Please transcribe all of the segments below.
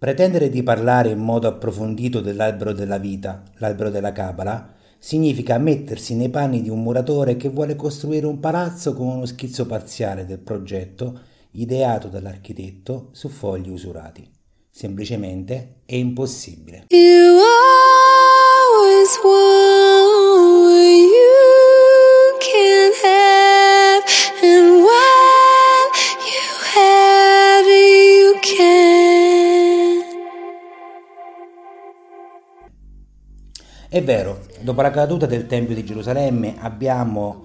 Pretendere di parlare in modo approfondito dell'albero della vita, l'albero della Cabala, significa mettersi nei panni di un muratore che vuole costruire un palazzo con uno schizzo parziale del progetto ideato dall'architetto su fogli usurati. Semplicemente è impossibile. You always want you È vero, dopo la caduta del Tempio di Gerusalemme abbiamo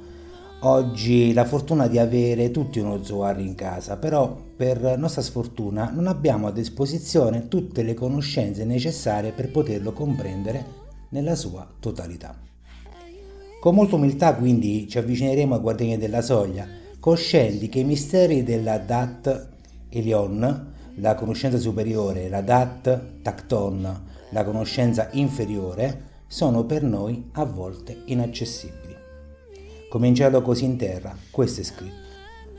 oggi la fortuna di avere tutti uno zoar in casa, però per nostra sfortuna non abbiamo a disposizione tutte le conoscenze necessarie per poterlo comprendere nella sua totalità. Con molta umiltà quindi ci avvicineremo ai guardiani della soglia, coscienti che i misteri della Dat Elion, la conoscenza superiore, la Dat Tacton, la conoscenza inferiore, sono per noi a volte inaccessibili. Cominciato così in terra, questo è scritto.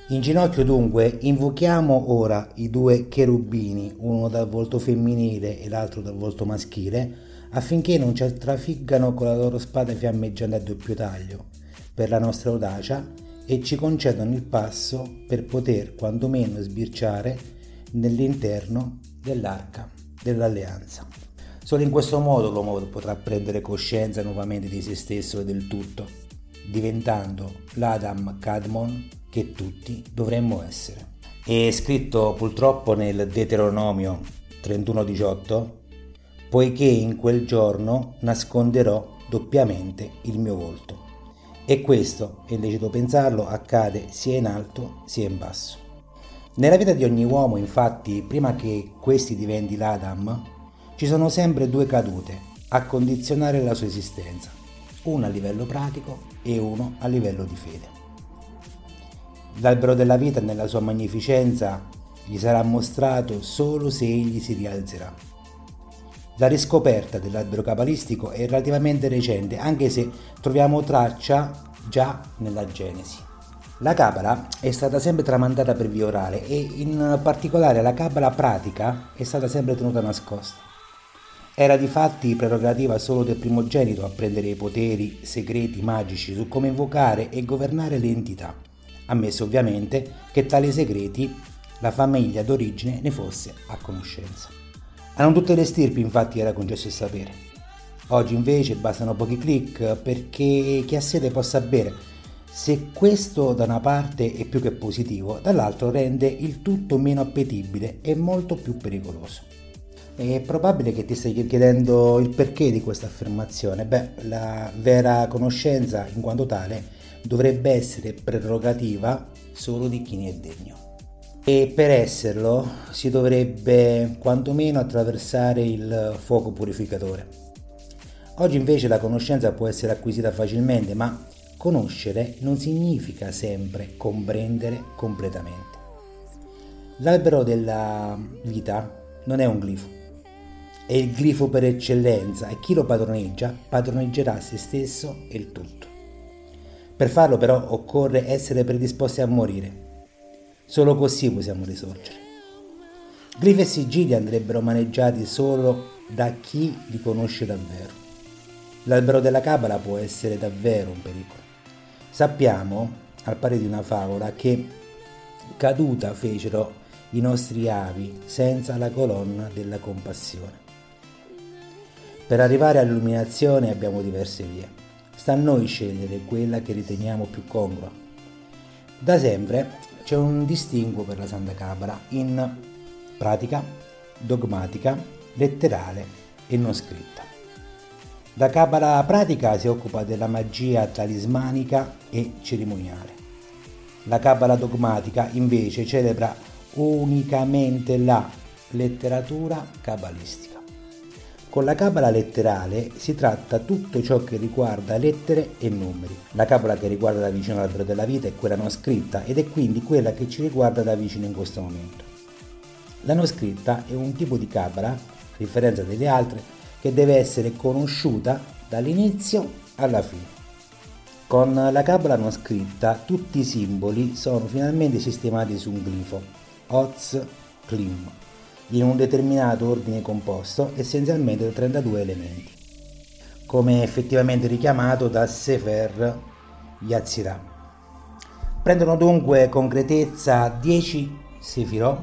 In ginocchio dunque invochiamo ora i due cherubini, uno dal volto femminile e l'altro dal volto maschile, affinché non ci trafiggano con la loro spada fiammeggiante a doppio taglio, per la nostra audacia, e ci concedano il passo per poter quantomeno sbirciare nell'interno dell'arca dell'alleanza. Solo in questo modo l'uomo potrà prendere coscienza nuovamente di se stesso e del tutto diventando l'Adam Cadmon che tutti dovremmo essere. È scritto purtroppo nel Deuteronomio 31:18, poiché in quel giorno nasconderò doppiamente il mio volto. E questo, è lecito pensarlo, accade sia in alto sia in basso. Nella vita di ogni uomo, infatti, prima che questi diventi l'Adam, ci sono sempre due cadute a condizionare la sua esistenza uno a livello pratico e uno a livello di fede. L'albero della vita nella sua magnificenza gli sarà mostrato solo se egli si rialzerà. La riscoperta dell'albero cabalistico è relativamente recente, anche se troviamo traccia già nella Genesi. La cabala è stata sempre tramandata per via orale e in particolare la cabala pratica è stata sempre tenuta nascosta. Era di fatti prerogativa solo del primogenito apprendere i poteri segreti magici su come invocare e governare le entità, ammesso ovviamente che tali segreti la famiglia d'origine ne fosse a conoscenza. A non tutte le stirpi infatti era concesso il sapere. Oggi invece bastano pochi clic perché chi ha sede possa bere. Se questo da una parte è più che positivo, dall'altro rende il tutto meno appetibile e molto più pericoloso. È probabile che ti stai chiedendo il perché di questa affermazione. Beh, la vera conoscenza, in quanto tale, dovrebbe essere prerogativa solo di chi ne è degno. E per esserlo si dovrebbe quantomeno attraversare il fuoco purificatore. Oggi invece la conoscenza può essere acquisita facilmente, ma conoscere non significa sempre comprendere completamente. L'albero della vita non è un glifo, è il glifo per eccellenza e chi lo padroneggia padroneggerà se stesso e il tutto. Per farlo però occorre essere predisposti a morire. Solo così possiamo risorgere. Glifo e sigilli andrebbero maneggiati solo da chi li conosce davvero. L'albero della cabala può essere davvero un pericolo. Sappiamo, al pari di una favola, che caduta fecero i nostri avi senza la colonna della compassione. Per arrivare all'illuminazione abbiamo diverse vie. Sta a noi scegliere quella che riteniamo più congrua. Da sempre c'è un distinguo per la Santa Cabala in pratica, dogmatica, letterale e non scritta. La Cabala pratica si occupa della magia talismanica e cerimoniale. La Cabala dogmatica invece celebra unicamente la letteratura cabalistica. Con la cabala letterale si tratta tutto ciò che riguarda lettere e numeri. La cabala che riguarda da vicino l'albero della vita è quella non scritta ed è quindi quella che ci riguarda da vicino in questo momento. La non scritta è un tipo di cabala, a differenza delle altre, che deve essere conosciuta dall'inizio alla fine. Con la cabala non scritta tutti i simboli sono finalmente sistemati su un glifo, Oz Klim, in un determinato ordine composto, essenzialmente da 32 elementi, come effettivamente richiamato da Sefer Yatzirah. Prendono dunque concretezza 10 Sefirò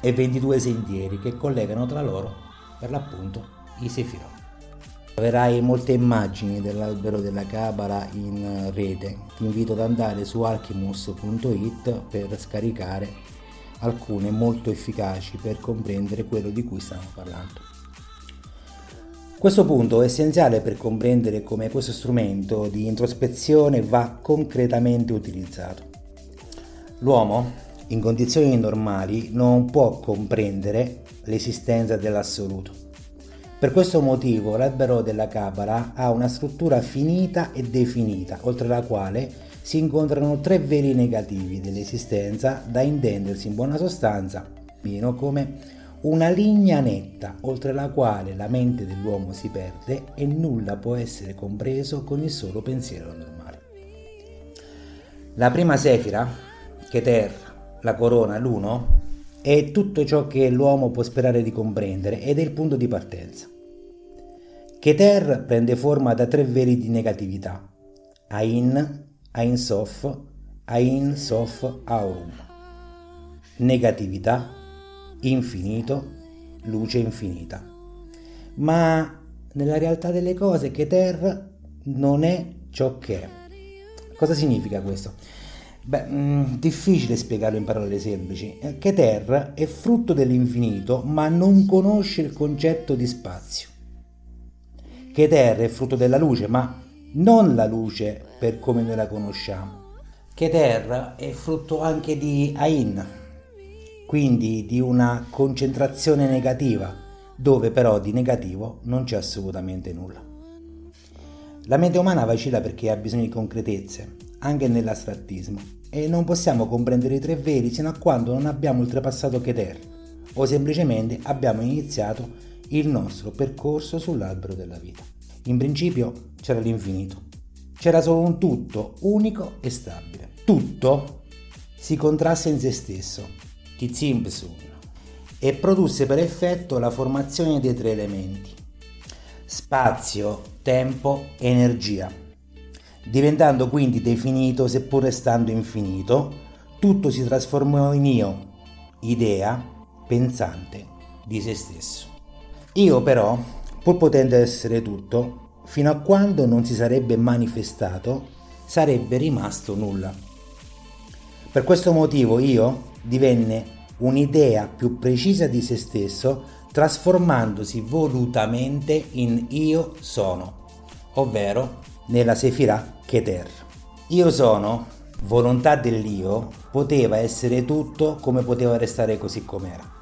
e 22 sentieri che collegano tra loro, per l'appunto, i Sefirò. Troverai molte immagini dell'albero della Cabala in rete. Ti invito ad andare su alchimus.it per scaricare alcune molto efficaci per comprendere quello di cui stiamo parlando. Questo punto è essenziale per comprendere come questo strumento di introspezione va concretamente utilizzato. L'uomo, in condizioni normali, non può comprendere l'esistenza dell'assoluto per questo motivo l'albero della Cabala ha una struttura finita e definita, oltre la quale si incontrano tre veri negativi dell'esistenza da intendersi in buona sostanza meno come una linea netta oltre la quale la mente dell'uomo si perde e nulla può essere compreso con il solo pensiero normale. La prima sefira, Keter, la corona, l'uno, è tutto ciò che l'uomo può sperare di comprendere ed è il punto di partenza. Keter prende forma da tre veli di negatività, Ain, Ain Sof, Ain Sof Aurum. Negatività, infinito, luce infinita. Ma nella realtà delle cose Keter non è ciò che è. Cosa significa questo? Beh, mm, difficile spiegarlo in parole semplici. Eh, Keter è frutto dell'infinito, ma non conosce il concetto di spazio. Keter è frutto della luce, ma non la luce per come noi la conosciamo. Keter è frutto anche di Ain, quindi di una concentrazione negativa, dove però di negativo non c'è assolutamente nulla. La mente umana vacilla perché ha bisogno di concretezze, anche nell'astrattismo e non possiamo comprendere i tre veri sino a quando non abbiamo oltrepassato Keter o semplicemente abbiamo iniziato il nostro percorso sull'albero della vita. In principio c'era l'infinito, c'era solo un tutto unico e stabile. Tutto si contrasse in se stesso, Tizimpsun, e produsse per effetto la formazione dei tre elementi, spazio, tempo, energia. Diventando quindi definito seppur restando infinito, tutto si trasformò in io, idea, pensante di se stesso. Io però, pur potendo essere tutto, fino a quando non si sarebbe manifestato, sarebbe rimasto nulla. Per questo motivo io divenne un'idea più precisa di se stesso, trasformandosi volutamente in io sono, ovvero nella Sefirah Keter. Io sono, volontà dell'io, poteva essere tutto come poteva restare così com'era.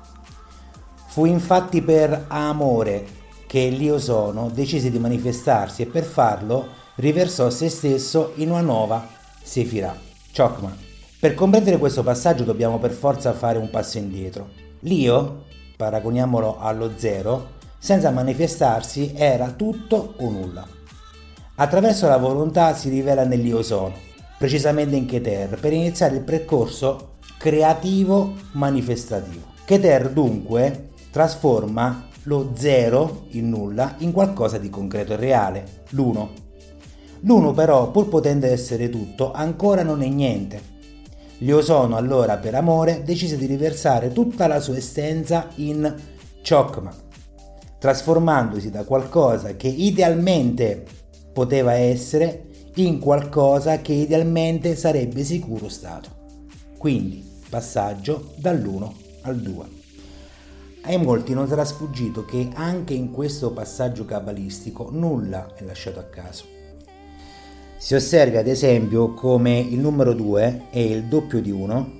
Fu infatti per amore che l'io sono decise di manifestarsi e per farlo riversò se stesso in una nuova Sefirah, Chokma. Per comprendere questo passaggio dobbiamo per forza fare un passo indietro. L'io, paragoniamolo allo zero, senza manifestarsi era tutto o nulla. Attraverso la volontà si rivela nell'io sono, precisamente in Keter, per iniziare il percorso creativo manifestativo. Keter dunque trasforma lo zero, il nulla, in qualcosa di concreto e reale, l'uno. L'uno però, pur potendo essere tutto, ancora non è niente. L'io sono allora, per amore, decise di riversare tutta la sua essenza in Chokma, trasformandosi da qualcosa che idealmente poteva essere in qualcosa che idealmente sarebbe sicuro stato. Quindi passaggio dall'1 al 2. Ai molti non sarà sfuggito che anche in questo passaggio cabalistico nulla è lasciato a caso. Si osserva ad esempio come il numero 2 è il doppio di 1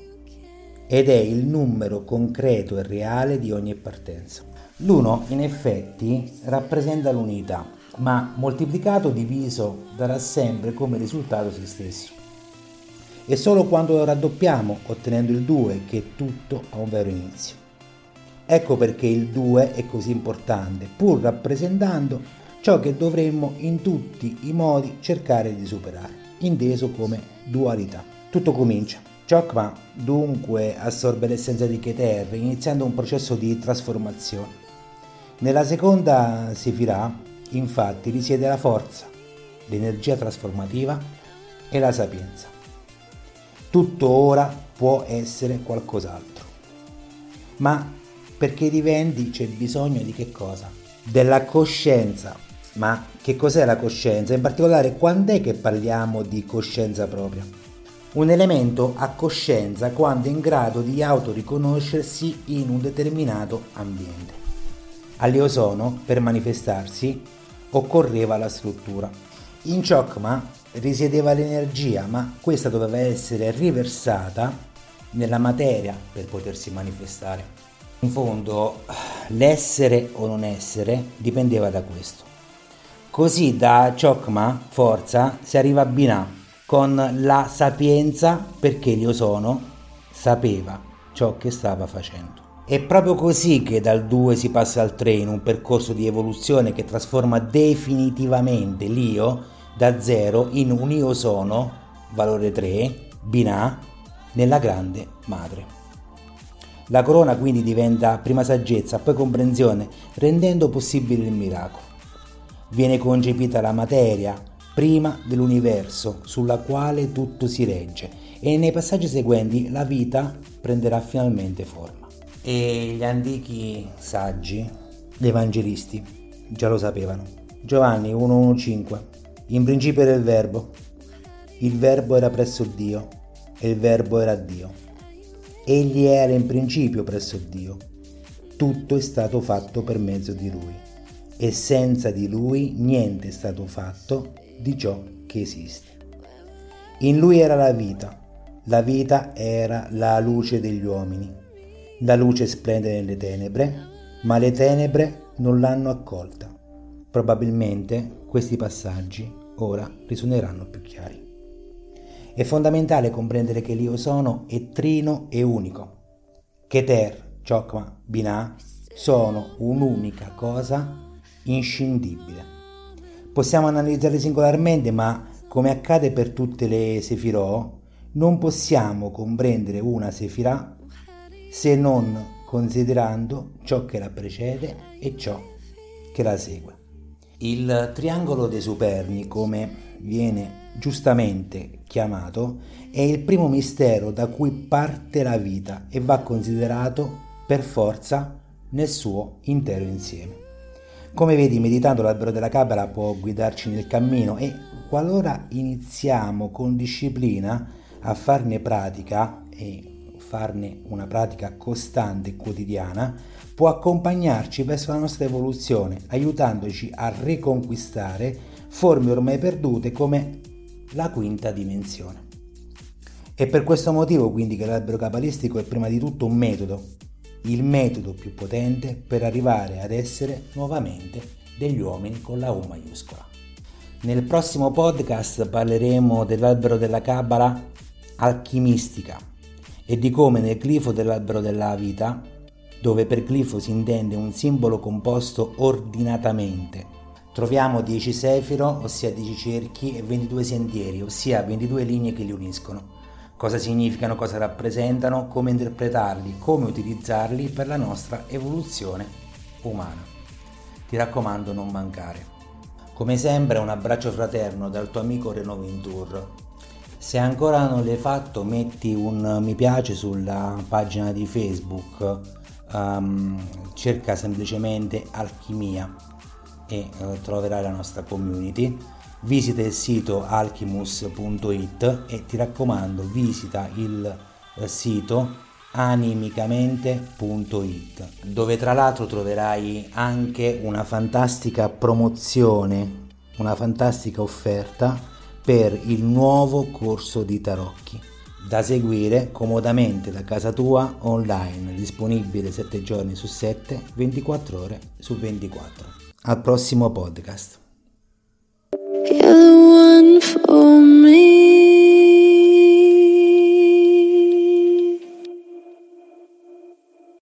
ed è il numero concreto e reale di ogni partenza. L'1 in effetti rappresenta l'unità, ma moltiplicato diviso darà sempre come risultato se stesso. È solo quando lo raddoppiamo, ottenendo il 2, che tutto ha un vero inizio. Ecco perché il 2 è così importante, pur rappresentando ciò che dovremmo in tutti i modi cercare di superare, inteso come dualità. Tutto comincia Chokma dunque assorbe l'essenza di Keter iniziando un processo di trasformazione. Nella seconda Sefirah infatti risiede la forza, l'energia trasformativa e la sapienza. Tutto ora può essere qualcos'altro. Ma perché divendi c'è bisogno di che cosa? Della coscienza. Ma che cos'è la coscienza? In particolare quando è che parliamo di coscienza propria? un elemento a coscienza quando è in grado di autoriconoscersi in un determinato ambiente. All'eosono, per manifestarsi, occorreva la struttura. In Chokma risiedeva l'energia, ma questa doveva essere riversata nella materia per potersi manifestare. In fondo, l'essere o non essere dipendeva da questo. Così da Chokma, forza, si arriva a Binah, con la sapienza perché io sono sapeva ciò che stava facendo. È proprio così che dal 2 si passa al 3 in un percorso di evoluzione che trasforma definitivamente l'io da 0 in un io sono, valore 3, Binah, nella grande madre. La corona quindi diventa prima saggezza, poi comprensione, rendendo possibile il miracolo. Viene concepita la materia, prima dell'universo sulla quale tutto si regge e nei passaggi seguenti la vita prenderà finalmente forma. E gli antichi saggi, gli evangelisti, già lo sapevano. Giovanni 1.1.5 In principio era il verbo, il verbo era presso Dio e il verbo era Dio. Egli era in principio presso Dio. Tutto è stato fatto per mezzo di Lui e senza di Lui niente è stato fatto di ciò che esiste. In lui era la vita, la vita era la luce degli uomini. La luce splende nelle tenebre, ma le tenebre non l'hanno accolta. Probabilmente questi passaggi ora risuoneranno più chiari. È fondamentale comprendere che l'io sono è trino e unico. Keter, Chokma, Binah sono un'unica cosa inscindibile. Possiamo analizzarli singolarmente, ma come accade per tutte le Sefirò, non possiamo comprendere una Sefirah se non considerando ciò che la precede e ciò che la segue. Il triangolo dei superni, come viene giustamente chiamato, è il primo mistero da cui parte la vita e va considerato per forza nel suo intero insieme. Come vedi, meditando l'albero della Cabala può guidarci nel cammino e qualora iniziamo con disciplina a farne pratica e farne una pratica costante e quotidiana, può accompagnarci verso la nostra evoluzione, aiutandoci a riconquistare forme ormai perdute come la quinta dimensione. È per questo motivo quindi che l'albero cabalistico è prima di tutto un metodo, il metodo più potente per arrivare ad essere nuovamente degli uomini con la U maiuscola. Nel prossimo podcast parleremo dell'albero della Cabala alchimistica e di come nel glifo dell'albero della vita, dove per glifo si intende un simbolo composto ordinatamente, troviamo 10 sefiro, ossia 10 cerchi, e 22 sentieri, ossia 22 linee che li uniscono cosa significano, cosa rappresentano, come interpretarli, come utilizzarli per la nostra evoluzione umana. Ti raccomando non mancare. Come sempre un abbraccio fraterno dal tuo amico Reno Ventur. Se ancora non l'hai fatto metti un mi piace sulla pagina di Facebook, um, cerca semplicemente Alchimia e uh, troverai la nostra community. Visita il sito alchimus.it e ti raccomando visita il eh, sito animicamente.it dove tra l'altro troverai anche una fantastica promozione una fantastica offerta per il nuovo corso di tarocchi da seguire comodamente da casa tua online disponibile 7 giorni su 7 24 ore su 24 al prossimo podcast